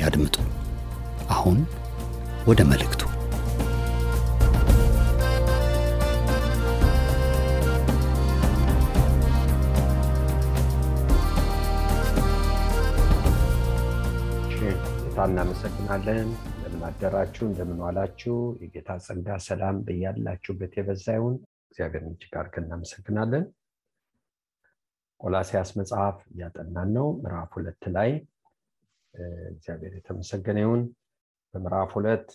ያድምጡ። አሁን ወደ መልእክቱ። ጌታ እናመሰግናለን። እንደምን አደራችሁ፣ እንደምን ዋላችሁ። የጌታ ጸጋ ሰላም በያላችሁበት የበዛ ይሁን። እግዚአብሔርን እጅግ አድርገን እናመሰግናለን። ቆላሲያስ መጽሐፍ እያጠናን ነው። ምዕራፍ ሁለት ላይ እግዚአብሔር የተመሰገነ ይሁን። በምዕራፍ ሁለት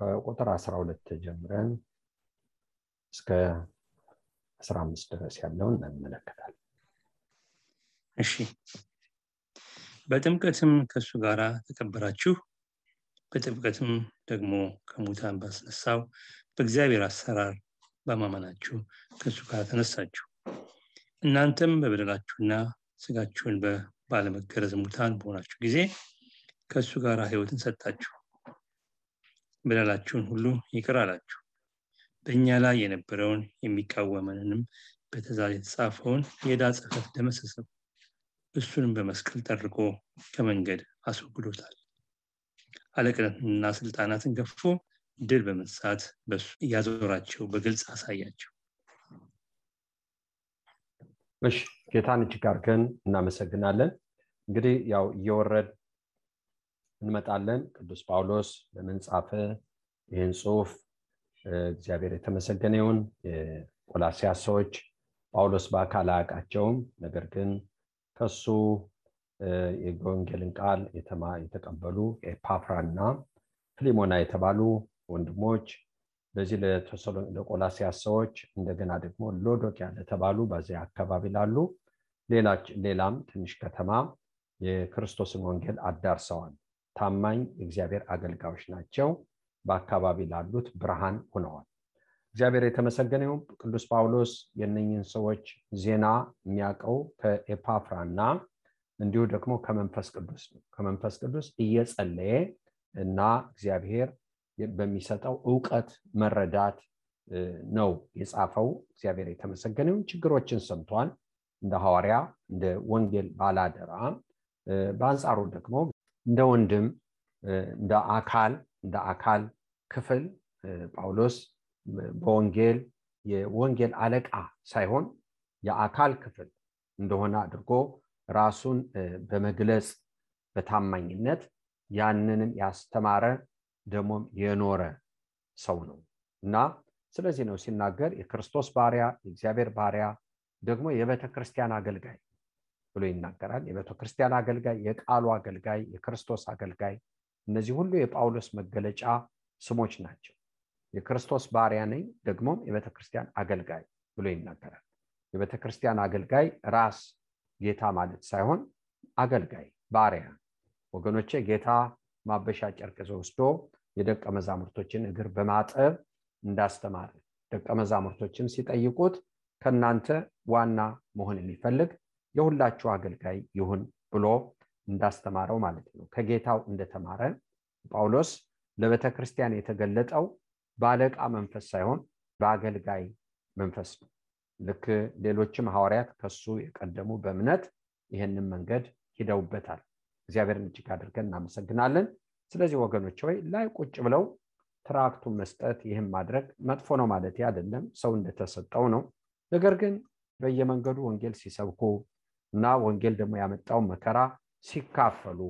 ከቁጥር አስራ ሁለት ጀምረን እስከ አስራ አምስት ድረስ ያለውን እንመለከታለን። እሺ በጥምቀትም ከእሱ ጋር ተቀበራችሁ፣ በጥምቀትም ደግሞ ከሙታን ባስነሳው በእግዚአብሔር አሰራር በማመናችሁ ከእሱ ጋር ተነሳችሁ። እናንተም በበደላችሁና ስጋችሁን ባለመገረዝ ሙታን በሆናችሁ ጊዜ ከእሱ ጋር ሕይወትን ሰጣችሁ። በደላችሁን ሁሉ ይቅር አላችሁ። በእኛ ላይ የነበረውን የሚቃወመንንም በትእዛዝ የተጻፈውን የዕዳ ጽሕፈት ደመሰሰው። እሱንም በመስቀል ጠርቆ ከመንገድ አስወግዶታል። አለቅነትና ስልጣናትን ገፎ ድል በመንሳት በሱ እያዞራቸው በግልጽ አሳያቸው። እሺ ጌታን እጅግ አድርገን እናመሰግናለን። እንግዲህ ያው እየወረድ እንመጣለን። ቅዱስ ጳውሎስ ለምን ጻፈ ይህን ጽሁፍ? እግዚአብሔር የተመሰገነ ይሁን። የቆላሲያስ ሰዎች ጳውሎስ በአካል አያውቃቸውም። ነገር ግን ከሱ የወንጌልን ቃል የተቀበሉ ኤፓፍራ እና ፊሊሞና የተባሉ ወንድሞች ለዚህ ለቆላሲያስ ሰዎች እንደገና ደግሞ ሎዶቅያ ለተባሉ በዚያ አካባቢ ላሉ ሌላም ትንሽ ከተማ የክርስቶስን ወንጌል አዳርሰዋል። ታማኝ የእግዚአብሔር አገልጋዮች ናቸው። በአካባቢ ላሉት ብርሃን ሆነዋል። እግዚአብሔር የተመሰገነ ይሁን። ቅዱስ ጳውሎስ የነኝን ሰዎች ዜና የሚያውቀው ከኤፓፍራ እና እንዲሁ ደግሞ ከመንፈስ ቅዱስ ነው። ከመንፈስ ቅዱስ እየጸለየ እና እግዚአብሔር በሚሰጠው እውቀት መረዳት ነው የጻፈው። እግዚአብሔር የተመሰገነ ይሁን። ችግሮችን ሰምቷል እንደ ሐዋርያ እንደ ወንጌል ባላደራ፣ በአንጻሩ ደግሞ እንደ ወንድም እንደ አካል እንደ አካል ክፍል ጳውሎስ በወንጌል የወንጌል አለቃ ሳይሆን የአካል ክፍል እንደሆነ አድርጎ ራሱን በመግለጽ በታማኝነት ያንንም ያስተማረ ደግሞም የኖረ ሰው ነው። እና ስለዚህ ነው ሲናገር የክርስቶስ ባሪያ የእግዚአብሔር ባሪያ ደግሞ የቤተ ክርስቲያን አገልጋይ ብሎ ይናገራል። የቤተ ክርስቲያን አገልጋይ፣ የቃሉ አገልጋይ፣ የክርስቶስ አገልጋይ እነዚህ ሁሉ የጳውሎስ መገለጫ ስሞች ናቸው። የክርስቶስ ባሪያ ነኝ ደግሞም የቤተ ክርስቲያን አገልጋይ ብሎ ይናገራል። የቤተ ክርስቲያን አገልጋይ ራስ ጌታ ማለት ሳይሆን አገልጋይ ባሪያ። ወገኖቼ ጌታ ማበሻ ጨርቅ ወስዶ የደቀ መዛሙርቶችን እግር በማጠብ እንዳስተማረ ደቀ መዛሙርቶችን ሲጠይቁት ከእናንተ ዋና መሆን የሚፈልግ የሁላችሁ አገልጋይ ይሁን ብሎ እንዳስተማረው ማለት ነው። ከጌታው እንደተማረ ጳውሎስ ለቤተ ክርስቲያን የተገለጠው በአለቃ መንፈስ ሳይሆን በአገልጋይ መንፈስ ነው። ልክ ሌሎችም ሐዋርያት ከሱ የቀደሙ በእምነት ይህንን መንገድ ሂደውበታል። እግዚአብሔርን እጅግ አድርገን እናመሰግናለን። ስለዚህ ወገኖች ወይ ላይ ቁጭ ብለው ትራክቱን መስጠት ይህም ማድረግ መጥፎ ነው ማለት አይደለም፣ ሰው እንደተሰጠው ነው። ነገር ግን በየመንገዱ ወንጌል ሲሰብኩ እና ወንጌል ደግሞ ያመጣውን መከራ ሲካፈሉ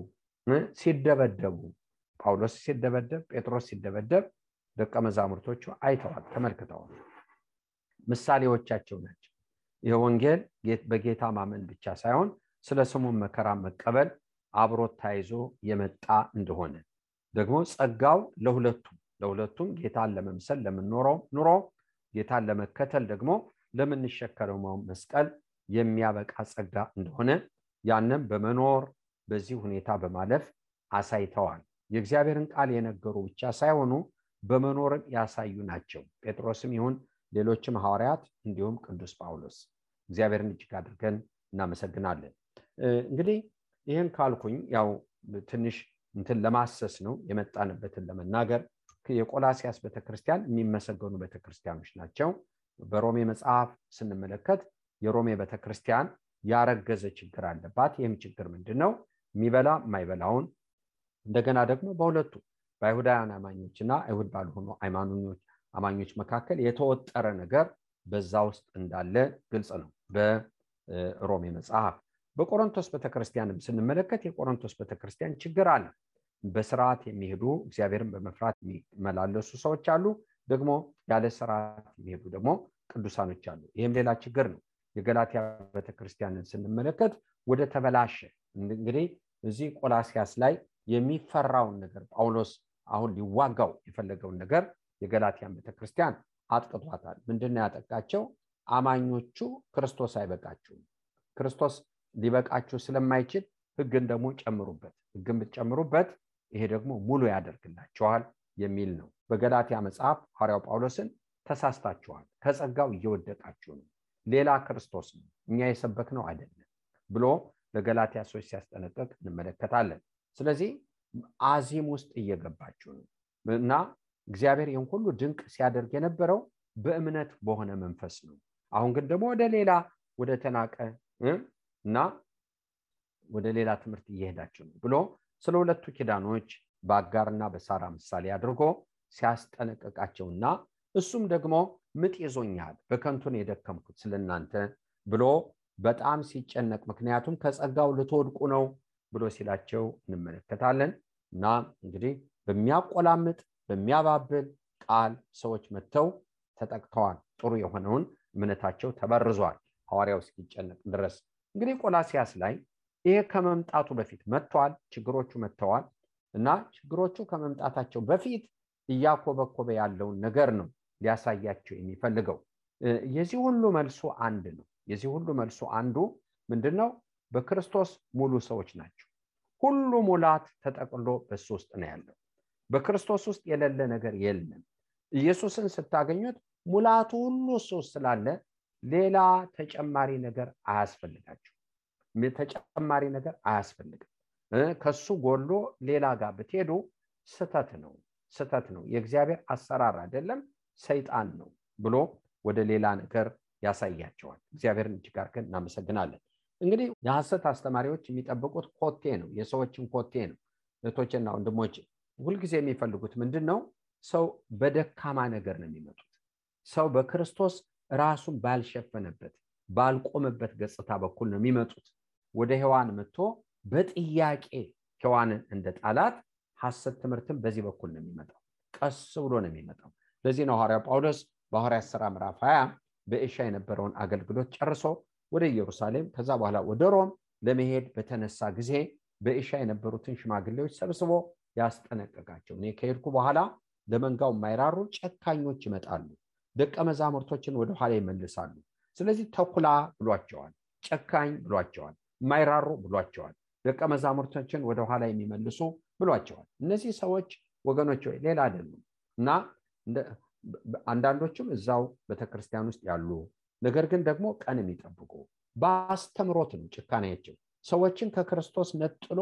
ሲደበደቡ ጳውሎስ ሲደበደብ ጴጥሮስ ሲደበደብ ደቀ መዛሙርቶቹ አይተዋል ተመልክተዋል። ምሳሌዎቻቸው ናቸው። ይህ ወንጌል በጌታ ማመን ብቻ ሳይሆን ስለ ስሙን መከራ መቀበል አብሮት ታይዞ የመጣ እንደሆነ። ደግሞ ጸጋው ለሁለቱም ለሁለቱም ጌታን ለመምሰል ለምንኖረው ኑሮ ጌታን ለመከተል ደግሞ ለምንሸከረው መስቀል የሚያበቃ ጸጋ እንደሆነ ያንም በመኖር በዚህ ሁኔታ በማለፍ አሳይተዋል። የእግዚአብሔርን ቃል የነገሩ ብቻ ሳይሆኑ በመኖርም ያሳዩ ናቸው። ጴጥሮስም ይሁን ሌሎችም ሐዋርያት እንዲሁም ቅዱስ ጳውሎስ። እግዚአብሔርን እጅግ አድርገን እናመሰግናለን። እንግዲህ ይህን ካልኩኝ ያው ትንሽ እንትን ለማሰስ ነው የመጣንበትን ለመናገር። የቆላሲያስ ቤተክርስቲያን የሚመሰገኑ ቤተክርስቲያኖች ናቸው በሮሜ መጽሐፍ ስንመለከት የሮሜ ቤተክርስቲያን ያረገዘ ችግር አለባት። ይህም ችግር ምንድን ነው የሚበላ የማይበላውን እንደገና ደግሞ በሁለቱ በአይሁዳውያን አማኞች እና አይሁድ ባልሆኑ አማኞች መካከል የተወጠረ ነገር በዛ ውስጥ እንዳለ ግልጽ ነው። በሮሜ መጽሐፍ በቆሮንቶስ ቤተክርስቲያንም ስንመለከት የቆሮንቶስ ቤተክርስቲያን ችግር አለ በስርዓት የሚሄዱ እግዚአብሔርን በመፍራት የሚመላለሱ ሰዎች አሉ። ደግሞ ያለ ስርዓት የሚሄዱ ደግሞ ቅዱሳኖች አሉ። ይህም ሌላ ችግር ነው። የገላትያ ቤተክርስቲያንን ስንመለከት ወደ ተበላሸ እንግዲህ እዚህ ቆላሲያስ ላይ የሚፈራውን ነገር ጳውሎስ አሁን ሊዋጋው የፈለገውን ነገር የገላትያን ቤተክርስቲያን አጥቅቷታል። ምንድን ያጠቃቸው? አማኞቹ ክርስቶስ አይበቃችሁም። ክርስቶስ ሊበቃችሁ ስለማይችል ህግን ደግሞ ጨምሩበት። ህግን ብትጨምሩበት ይሄ ደግሞ ሙሉ ያደርግላቸዋል የሚል ነው። በገላትያ መጽሐፍ ሐዋርያው ጳውሎስን ተሳስታችኋል ከጸጋው እየወደቃችሁ ነው። ሌላ ክርስቶስ ነው እኛ የሰበክ ነው አይደለም ብሎ ለገላትያ ሰዎች ሲያስጠነቀቅ እንመለከታለን። ስለዚህ አዚም ውስጥ እየገባችሁ ነው እና እግዚአብሔር ይህን ሁሉ ድንቅ ሲያደርግ የነበረው በእምነት በሆነ መንፈስ ነው። አሁን ግን ደግሞ ወደ ሌላ ወደ ተናቀ እና ወደ ሌላ ትምህርት እየሄዳችሁ ነው ብሎ ስለ ሁለቱ ኪዳኖች በአጋርና በሳራ ምሳሌ አድርጎ ሲያስጠነቅቃቸውና እሱም ደግሞ ምጥ ይዞኛል በከንቱን የደከምኩት ስለእናንተ ብሎ በጣም ሲጨነቅ ምክንያቱም ከጸጋው ልትወድቁ ነው ብሎ ሲላቸው እንመለከታለን። እና እንግዲህ በሚያቆላምጥ በሚያባብል ቃል ሰዎች መጥተው ተጠቅተዋል። ጥሩ የሆነውን እምነታቸው ተበርዟል። ሐዋርያው እስኪጨነቅ ድረስ እንግዲህ ቆላሲያስ ላይ ይሄ ከመምጣቱ በፊት መጥተዋል ችግሮቹ መጥተዋል እና ችግሮቹ ከመምጣታቸው በፊት እያኮበኮበ ያለውን ነገር ነው ሊያሳያቸው የሚፈልገው። የዚህ ሁሉ መልሱ አንድ ነው። የዚህ ሁሉ መልሱ አንዱ ምንድን ነው በክርስቶስ ሙሉ ሰዎች ናቸው። ሁሉ ሙላት ተጠቅሎ በሱ ውስጥ ነው ያለው። በክርስቶስ ውስጥ የሌለ ነገር የለም። ኢየሱስን ስታገኙት ሙላቱ ሁሉ እሱ ስላለ ሌላ ተጨማሪ ነገር አያስፈልጋቸው ተጨማሪ ነገር አያስፈልግም። ከሱ ጎሎ ሌላ ጋር ብትሄዱ ስተት ነው ስተት ነው። የእግዚአብሔር አሰራር አይደለም ሰይጣን ነው ብሎ ወደ ሌላ ነገር ያሳያቸዋል። እግዚአብሔርን እጅግ አድርገን እናመሰግናለን። እንግዲህ የሐሰት አስተማሪዎች የሚጠብቁት ኮቴ ነው የሰዎችን ኮቴ ነው። እህቶችና ወንድሞች ሁልጊዜ የሚፈልጉት ምንድን ነው ሰው በደካማ ነገር ነው የሚመጡት። ሰው በክርስቶስ ራሱን ባልሸፈነበት ባልቆመበት ገጽታ በኩል ነው የሚመጡት ወደ ሔዋን መጥቶ በጥያቄ ሔዋንን እንደ ጣላት ሐሰት ትምህርትን በዚህ በኩል ነው የሚመጣው። ቀስ ብሎ ነው የሚመጣው። ለዚህ ነው ሐዋርያ ጳውሎስ በሐዋርያ ስራ ምዕራፍ 20 በኤሻ የነበረውን አገልግሎት ጨርሶ ወደ ኢየሩሳሌም ከዛ በኋላ ወደ ሮም ለመሄድ በተነሳ ጊዜ በኤሻ የነበሩትን ሽማግሌዎች ሰብስቦ ያስጠነቀቃቸው። እኔ ከሄድኩ በኋላ ለመንጋው የማይራሩ ጨካኞች ይመጣሉ ደቀ መዛሙርቶችን ወደ ኋላ ይመልሳሉ። ስለዚህ ተኩላ ብሏቸዋል ጨካኝ ብሏቸዋል የማይራሩ ብሏቸዋል። ደቀ መዛሙርቶችን ወደ ኋላ የሚመልሱ ብሏቸዋል። እነዚህ ሰዎች ወገኖች ወይ ሌላ አይደሉም። እና አንዳንዶቹም እዛው ቤተክርስቲያን ውስጥ ያሉ ነገር ግን ደግሞ ቀን የሚጠብቁ በአስተምሮት ነው ጭካኔያቸው። ሰዎችን ከክርስቶስ ነጥሎ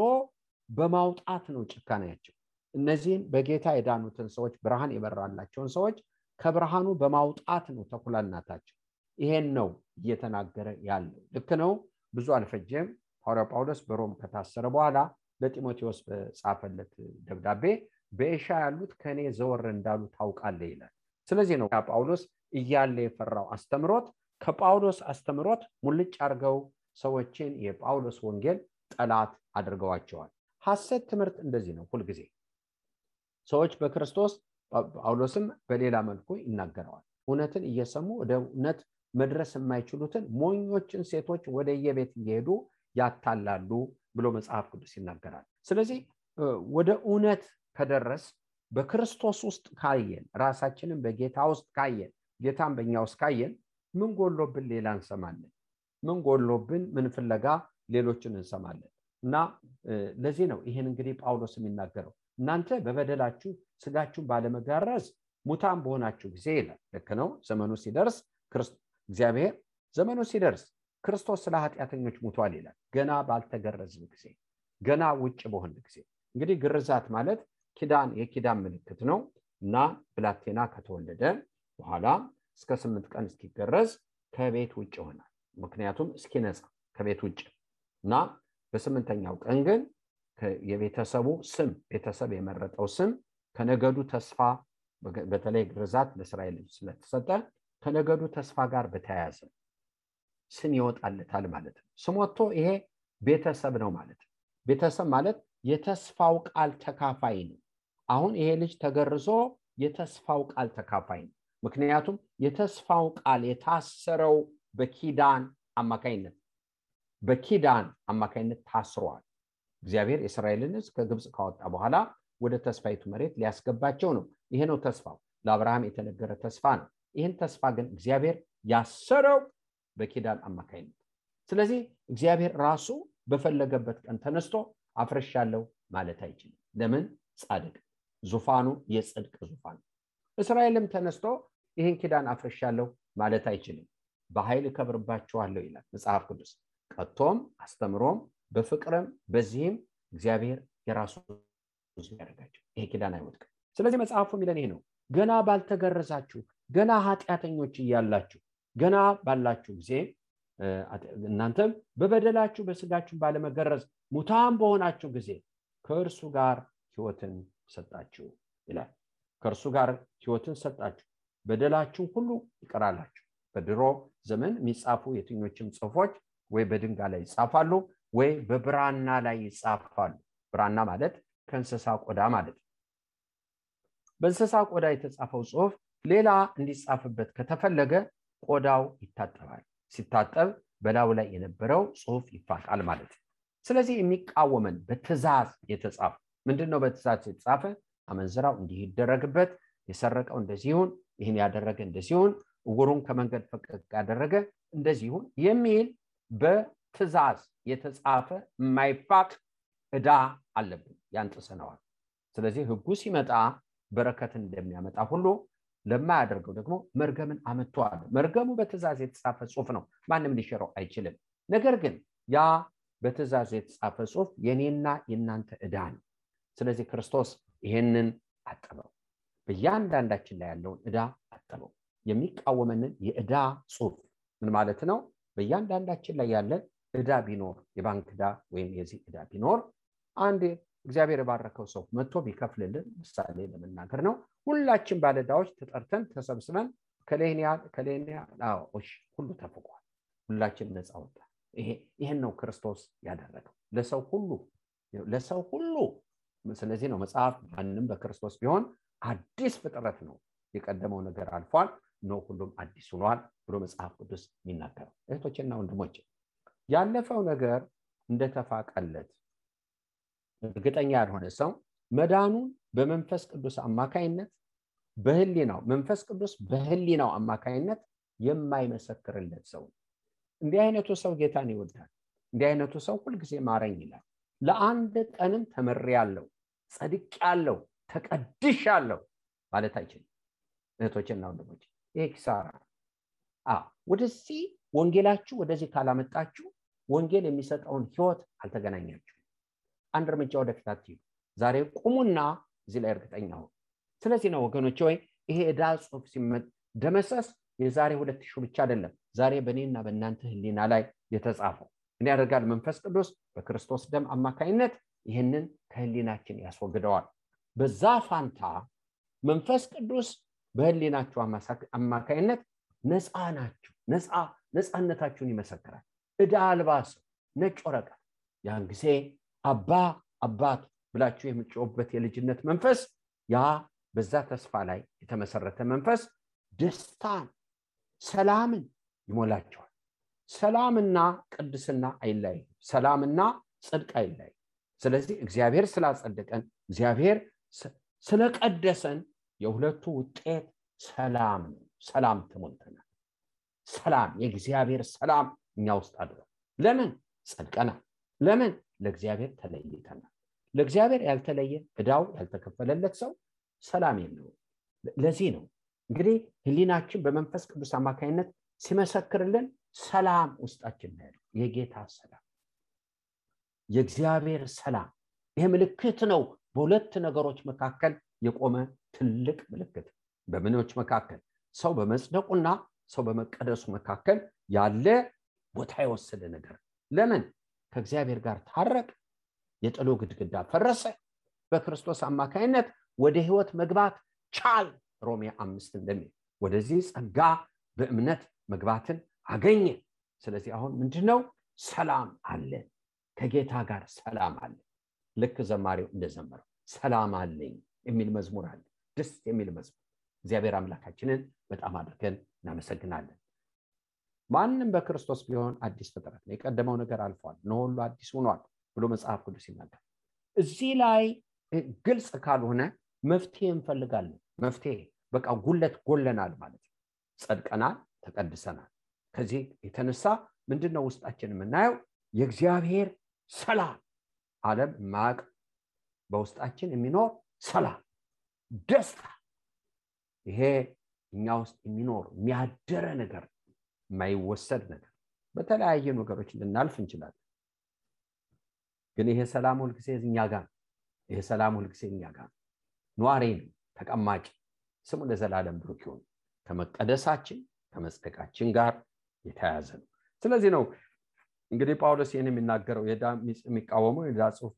በማውጣት ነው ጭካኔያቸው። እነዚህን በጌታ የዳኑትን ሰዎች ብርሃን የበራላቸውን ሰዎች ከብርሃኑ በማውጣት ነው ተኩላናታቸው። ይሄን ነው እየተናገረ ያለው። ልክ ነው ብዙ አልፈጀም። ሐዋርያ ጳውሎስ በሮም ከታሰረ በኋላ ለጢሞቴዎስ በጻፈለት ደብዳቤ በኤሻ ያሉት ከእኔ ዘወር እንዳሉ ታውቃለ ይላል። ስለዚህ ነው ጳውሎስ እያለ የፈራው አስተምሮት። ከጳውሎስ አስተምሮት ሙልጭ አድርገው ሰዎችን የጳውሎስ ወንጌል ጠላት አድርገዋቸዋል። ሐሰት ትምህርት እንደዚህ ነው ሁልጊዜ ሰዎች በክርስቶስ ጳውሎስም በሌላ መልኩ ይናገረዋል። እውነትን እየሰሙ ወደ እውነት መድረስ የማይችሉትን ሞኞችን ሴቶች ወደ የቤት እየሄዱ ያታላሉ ብሎ መጽሐፍ ቅዱስ ይናገራል። ስለዚህ ወደ እውነት ከደረስ በክርስቶስ ውስጥ ካየን ራሳችንን በጌታ ውስጥ ካየን ጌታን በእኛ ውስጥ ካየን ምን ጎሎብን? ሌላ እንሰማለን። ምን ጎሎብን? ምን ፍለጋ? ሌሎችን እንሰማለን። እና ለዚህ ነው ይህን እንግዲህ ጳውሎስ የሚናገረው። እናንተ በበደላችሁ ስጋችሁን ባለመጋረዝ ሙታን በሆናችሁ ጊዜ ይላል። ልክ ነው። ዘመኑ ሲደርስ እግዚአብሔር ዘመኑ ሲደርስ ክርስቶስ ስለ ኃጢአተኞች ሙቷል ይላል። ገና ባልተገረዝን ጊዜ ገና ውጭ በሆን ጊዜ። እንግዲህ ግርዛት ማለት ኪዳን የኪዳን ምልክት ነው እና ብላቴና ከተወለደ በኋላ እስከ ስምንት ቀን እስኪገረዝ ከቤት ውጭ ይሆናል። ምክንያቱም እስኪነጻ ከቤት ውጭ እና በስምንተኛው ቀን ግን የቤተሰቡ ስም ቤተሰብ የመረጠው ስም ከነገዱ ተስፋ በተለይ ግርዛት ለእስራኤል ስለተሰጠ ከነገዱ ተስፋ ጋር በተያያዘ ስም ይወጣለታል ማለት ነው። ስም ወጥቶ ይሄ ቤተሰብ ነው ማለት ነው። ቤተሰብ ማለት የተስፋው ቃል ተካፋይ ነው። አሁን ይሄ ልጅ ተገርዞ የተስፋው ቃል ተካፋይ ነው። ምክንያቱም የተስፋው ቃል የታሰረው በኪዳን አማካይነት በኪዳን አማካይነት ታስሯል። እግዚአብሔር የእስራኤልን ህዝብ ከግብፅ ካወጣ በኋላ ወደ ተስፋይቱ መሬት ሊያስገባቸው ነው። ይሄ ነው ተስፋው። ለአብርሃም የተነገረ ተስፋ ነው ይህን ተስፋ ግን እግዚአብሔር ያሰረው በኪዳን አማካይነት። ስለዚህ እግዚአብሔር ራሱ በፈለገበት ቀን ተነስቶ አፍረሻለሁ ማለት አይችልም። ለምን? ጻድቅ። ዙፋኑ የጽድቅ ዙፋን እስራኤልም ተነስቶ ይህን ኪዳን አፍረሻለሁ ማለት አይችልም። በኃይል እከብርባችኋለሁ ይላል መጽሐፍ ቅዱስ። ቀጥቶም አስተምሮም በፍቅርም በዚህም እግዚአብሔር የራሱ ያደርጋቸው። ይሄ ኪዳን አይወድቅም። ስለዚህ መጽሐፉ የሚለን ይሄ ነው። ገና ባልተገረዛችሁ ገና ኃጢአተኞች እያላችሁ ገና ባላችሁ ጊዜ እናንተም በበደላችሁ በስጋችሁ ባለመገረዝ ሙታን በሆናችሁ ጊዜ ከእርሱ ጋር ህይወትን ሰጣችሁ ይላል። ከእርሱ ጋር ህይወትን ሰጣችሁ በደላችሁ ሁሉ ይቀራላችሁ። በድሮ ዘመን የሚጻፉ የትኞችም ጽሁፎች ወይ በድንጋ ላይ ይጻፋሉ ወይ በብራና ላይ ይጻፋሉ። ብራና ማለት ከእንስሳ ቆዳ ማለት በእንስሳ ቆዳ የተጻፈው ጽሁፍ ሌላ እንዲጻፍበት ከተፈለገ ቆዳው ይታጠባል። ሲታጠብ በላዩ ላይ የነበረው ጽሁፍ ይፋቃል ማለት ነው። ስለዚህ የሚቃወመን በትእዛዝ የተጻፈ ምንድን ነው በትእዛዝ የተጻፈ አመንዝራው እንዲህ ይደረግበት የሰረቀው እንደዚሁን ይህን ያደረገ እንደዚሁን እውሩን ከመንገድ ፈቀቅ ያደረገ እንደዚሁን የሚል በትእዛዝ የተጻፈ የማይፋቅ እዳ አለብን። ያንጥሰነዋል። ስለዚህ ህጉ ሲመጣ በረከትን እንደሚያመጣ ሁሉ ለማያደርገው ደግሞ መርገምን አመጥተዋል። መርገሙ በትእዛዝ የተጻፈ ጽሁፍ ነው። ማንም ሊሽረው አይችልም። ነገር ግን ያ በትእዛዝ የተጻፈ ጽሁፍ የኔና የእናንተ እዳ ነው። ስለዚህ ክርስቶስ ይህንን አጠበው። በእያንዳንዳችን ላይ ያለውን እዳ አጠበው። የሚቃወመንን የእዳ ጽሁፍ ምን ማለት ነው? በእያንዳንዳችን ላይ ያለን እዳ ቢኖር የባንክ እዳ ወይም የዚህ እዳ ቢኖር አንድ እግዚአብሔር የባረከው ሰው መጥቶ ቢከፍልልን ምሳሌ ለመናገር ነው። ሁላችን ባለዳዎች ተጠርተን ተሰብስበን ከሌኒያ ሁሉ ተፍቋል። ሁላችን ነፃ ወጣ። ይህን ነው ክርስቶስ ያደረገው። ለሰው ሁሉ ለሰው ሁሉ። ስለዚህ ነው መጽሐፍ ማንም በክርስቶስ ቢሆን አዲስ ፍጥረት ነው። የቀደመው ነገር አልፏል ኖ ሁሉም አዲስ ሆኗል ብሎ መጽሐፍ ቅዱስ የሚናገረው እህቶችና ወንድሞች ያለፈው ነገር እንደተፋቀለት እርግጠኛ ያልሆነ ሰው መዳኑን በመንፈስ ቅዱስ አማካይነት በህሊናው መንፈስ ቅዱስ በህሊናው አማካይነት የማይመሰክርለት ሰው እንዲህ አይነቱ ሰው ጌታን ይወዳል። እንዲህ አይነቱ ሰው ሁልጊዜ ማረኝ ይላል። ለአንድ ቀንም ተምሬ ያለው ጸድቅ ያለው ተቀድሽ ያለው ማለት አይችልም። እህቶችና ወንድሞች ይሄ ኪሳራ ወደዚህ ወንጌላችሁ ወደዚህ ካላመጣችሁ ወንጌል የሚሰጠውን ህይወት አልተገናኛችሁ አንድ እርምጃ ወደፊት አትሄዱ ዛሬ ቁሙና እዚህ ላይ እርግጠኛ ሁኑ ስለዚህ ነው ወገኖች ወይ ይሄ ዕዳ ጽሁፍ ሲደመሰስ የዛሬ ሁለት ሺህ ብቻ አይደለም ዛሬ በእኔና በእናንተ ህሊና ላይ የተጻፈው። ምን ያደርጋል? መንፈስ ቅዱስ በክርስቶስ ደም አማካይነት ይህንን ከህሊናችን ያስወግደዋል። በዛ ፋንታ መንፈስ ቅዱስ በህሊናችሁ አማካይነት ነፃ ናችሁ ነፃነታችሁን ይመሰክራል። እዳ አልባ ነጭ ወረቀት። ያን ጊዜ አባ አባት ብላችሁ የምትጮሁበት የልጅነት መንፈስ ያ በዛ ተስፋ ላይ የተመሰረተ መንፈስ ደስታን ሰላምን ይሞላቸዋል። ሰላምና ቅድስና አይለያዩ ሰላምና ጽድቅ አይለያዩ ስለዚህ እግዚአብሔር ስላጸደቀን እግዚአብሔር ስለቀደሰን የሁለቱ ውጤት ሰላም ነው። ሰላም ተሞልተናል። ሰላም የእግዚአብሔር ሰላም እኛ ውስጥ አድሯል ለምን? ጸድቀናል ለምን ለእግዚአብሔር ተለይተናል። ለእግዚአብሔር ያልተለየ እዳው ያልተከፈለለት ሰው ሰላም የለውም። ለዚህ ነው እንግዲህ ህሊናችን በመንፈስ ቅዱስ አማካኝነት ሲመሰክርልን ሰላም ውስጣችን ነው የጌታ ሰላም የእግዚአብሔር ሰላም። ይህ ምልክት ነው። በሁለት ነገሮች መካከል የቆመ ትልቅ ምልክት። በምኖች መካከል ሰው በመጽደቁና ሰው በመቀደሱ መካከል ያለ ቦታ የወሰደ ነገር። ለምን ከእግዚአብሔር ጋር ታረቅ የጥሎ ግድግዳ ፈረሰ በክርስቶስ አማካይነት ወደ ህይወት መግባት ቻል ሮሜ አምስት እንደሚል። ወደዚህ ጸጋ በእምነት መግባትን አገኘ። ስለዚህ አሁን ምንድነው? ሰላም አለ ከጌታ ጋር ሰላም አለ። ልክ ዘማሪው እንደዘመረው ሰላም አለኝ የሚል መዝሙር አለ። ደስ የሚል መዝሙር። እግዚአብሔር አምላካችንን በጣም አድርገን እናመሰግናለን ማንም በክርስቶስ ቢሆን አዲስ ፍጥረት ነው። የቀደመው ነገር አልፏል ነሁሉ አዲስ ሆኗል ብሎ መጽሐፍ ቅዱስ ይናገር እዚህ ላይ ግልጽ ካልሆነ መፍትሄ እንፈልጋለን። መፍትሄ በቃ ጉለት ጎለናል ማለት ነው። ጸድቀናል ተቀድሰናል። ከዚህ የተነሳ ምንድነው ውስጣችን የምናየው? የእግዚአብሔር ሰላም። አለም ማቅ በውስጣችን የሚኖር ሰላም ደስታ። ይሄ እኛ ውስጥ የሚኖር የሚያደረ ነገር የማይወሰድ ነገር። በተለያየ ነገሮች ልናልፍ እንችላለን። ግን ይሄ ሰላም ሁልጊዜ እኛ ጋር ይሄ ሰላም ሁልጊዜ እኛ ጋር ኗሪ ነው ተቀማጭ ስሙ ለዘላለም ብሩክ ይሁን። ከመቀደሳችን ከመጽደቃችን ጋር የተያያዘ ነው። ስለዚህ ነው እንግዲህ ጳውሎስ ይህን የሚናገረው። የሚቃወመው የዳ ጽሁፍ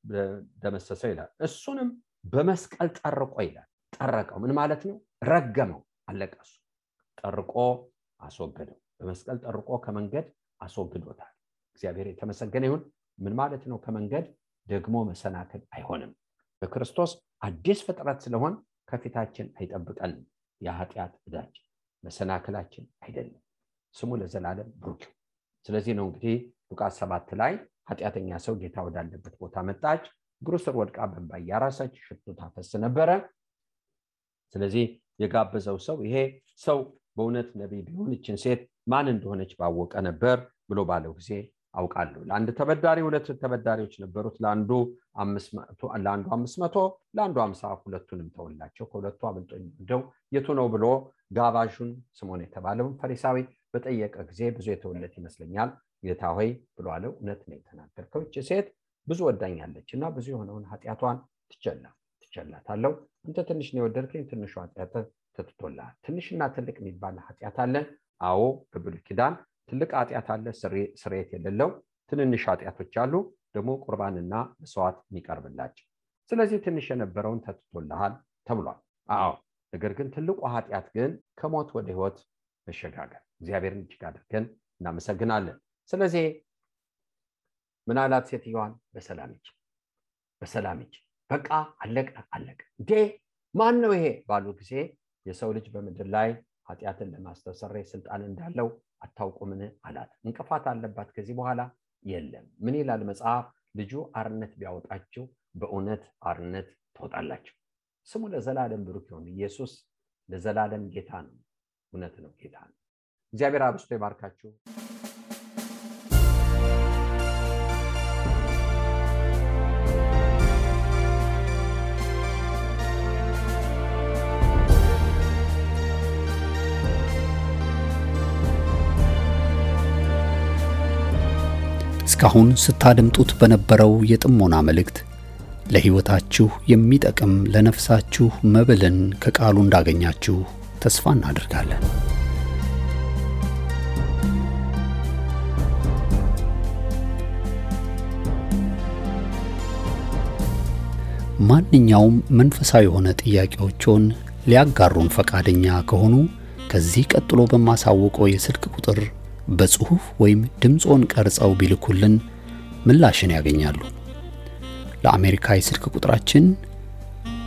ደመሰሰው ይላል። እሱንም በመስቀል ጠርቆ ይላል። ጠረቀው ምን ማለት ነው? ረገመው። አለቀሱ ጠርቆ አስወገደው በመስቀል ጠርቆ ከመንገድ አስወግዶታል። እግዚአብሔር የተመሰገነ ይሁን። ምን ማለት ነው? ከመንገድ ደግሞ መሰናክል አይሆንም። በክርስቶስ አዲስ ፍጥረት ስለሆን ከፊታችን አይጠብቀንም። የኃጢአት እዳችን መሰናክላችን አይደለም። ስሙ ለዘላለም ብሩክ ስለዚህ ነው እንግዲህ ሉቃስ ሰባት ላይ ኃጢአተኛ ሰው ጌታ ወዳለበት ቦታ መጣች እግሩ ስር ወድቃ በንባ እያራሰች ሽቱ ታፈስ ነበረ። ስለዚህ የጋበዘው ሰው ይሄ ሰው በእውነት ነቢይ ቢሆን ይችን ሴት ማን እንደሆነች ባወቀ ነበር ብሎ ባለው ጊዜ አውቃለሁ። ለአንድ ተበዳሪ ሁለት ተበዳሪዎች ነበሩት። ለአንዱ አምስት መቶ ለአንዱ አምሳ ሁለቱንም ተወላቸው። ከሁለቱ አብልጦኝ ወደው የቱ ነው ብሎ ጋባዡን ስሞን የተባለውን ፈሪሳዊ በጠየቀ ጊዜ ብዙ የተወለት ይመስለኛል። ጌታ ሆይ ብሎ አለው። እውነት ነው የተናገርከው። ይች ሴት ብዙ ወዳኛለች እና ብዙ የሆነውን ኃጢአቷን ትቸላ ትቸላታለው አንተ ትንሽ ነው የወደድከኝ ትንሹ ኃጢአት ተትቶልሃል። ትንሽና ትልቅ የሚባል ኃጢአት አለ አዎ በብሉይ ኪዳን ትልቅ ኃጢአት አለ ስርየት የሌለው ትንንሽ ኃጢአቶች አሉ ደግሞ ቁርባንና መስዋዕት የሚቀርብላቸው። ስለዚህ ትንሽ የነበረውን ተትቶልሃል ተብሏል። አዎ ነገር ግን ትልቁ ኃጢአት ግን ከሞት ወደ ህይወት መሸጋገር። እግዚአብሔርን እጅግ አድርገን እናመሰግናለን። ስለዚህ ምናላት ሴትዮዋን በሰላም ይች በሰላም ይች። በቃ አለቀ አለቀ። እንዴ! ማን ነው ይሄ? ባሉ ጊዜ የሰው ልጅ በምድር ላይ ኃጢአትን ለማስተሰረይ ስልጣን እንዳለው አታውቁምን? አላት። እንቅፋት አለባት። ከዚህ በኋላ የለም። ምን ይላል መጽሐፍ? ልጁ አርነት ቢያወጣችሁ በእውነት አርነት ትወጣላችሁ ስሙ ለዘላለም ብሩክ ይሆን ኢየሱስ ለዘላለም ጌታ ነው። እውነት ነው ጌታ ነው። እግዚአብሔር አብስቶ ይባርካችሁ እስካሁን ስታደምጡት በነበረው የጥሞና መልእክት ለሕይወታችሁ የሚጠቅም ለነፍሳችሁ መብልን ከቃሉ እንዳገኛችሁ ተስፋ እናደርጋለን። ማንኛውም መንፈሳዊ የሆነ ጥያቄዎችን ሊያጋሩን ፈቃደኛ ከሆኑ ከዚህ ቀጥሎ በማሳወቀው የስልክ ቁጥር በጽሑፍ ወይም ድምፆን ቀርጸው ቢልኩልን ምላሽን ያገኛሉ። ለአሜሪካ የስልክ ቁጥራችን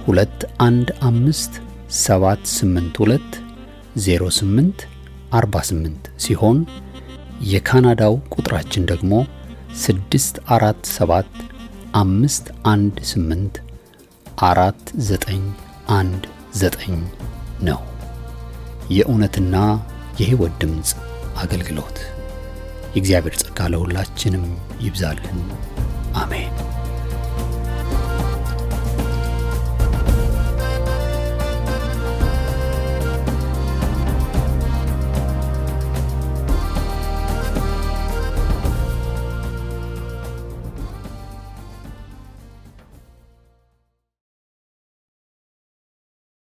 215 782 08 48 ሲሆን የካናዳው ቁጥራችን ደግሞ 647 518 4919 ነው። የእውነትና የሕይወት ድምፅ አገልግሎት የእግዚአብሔር ጸጋ ለሁላችንም ይብዛልን። አሜን።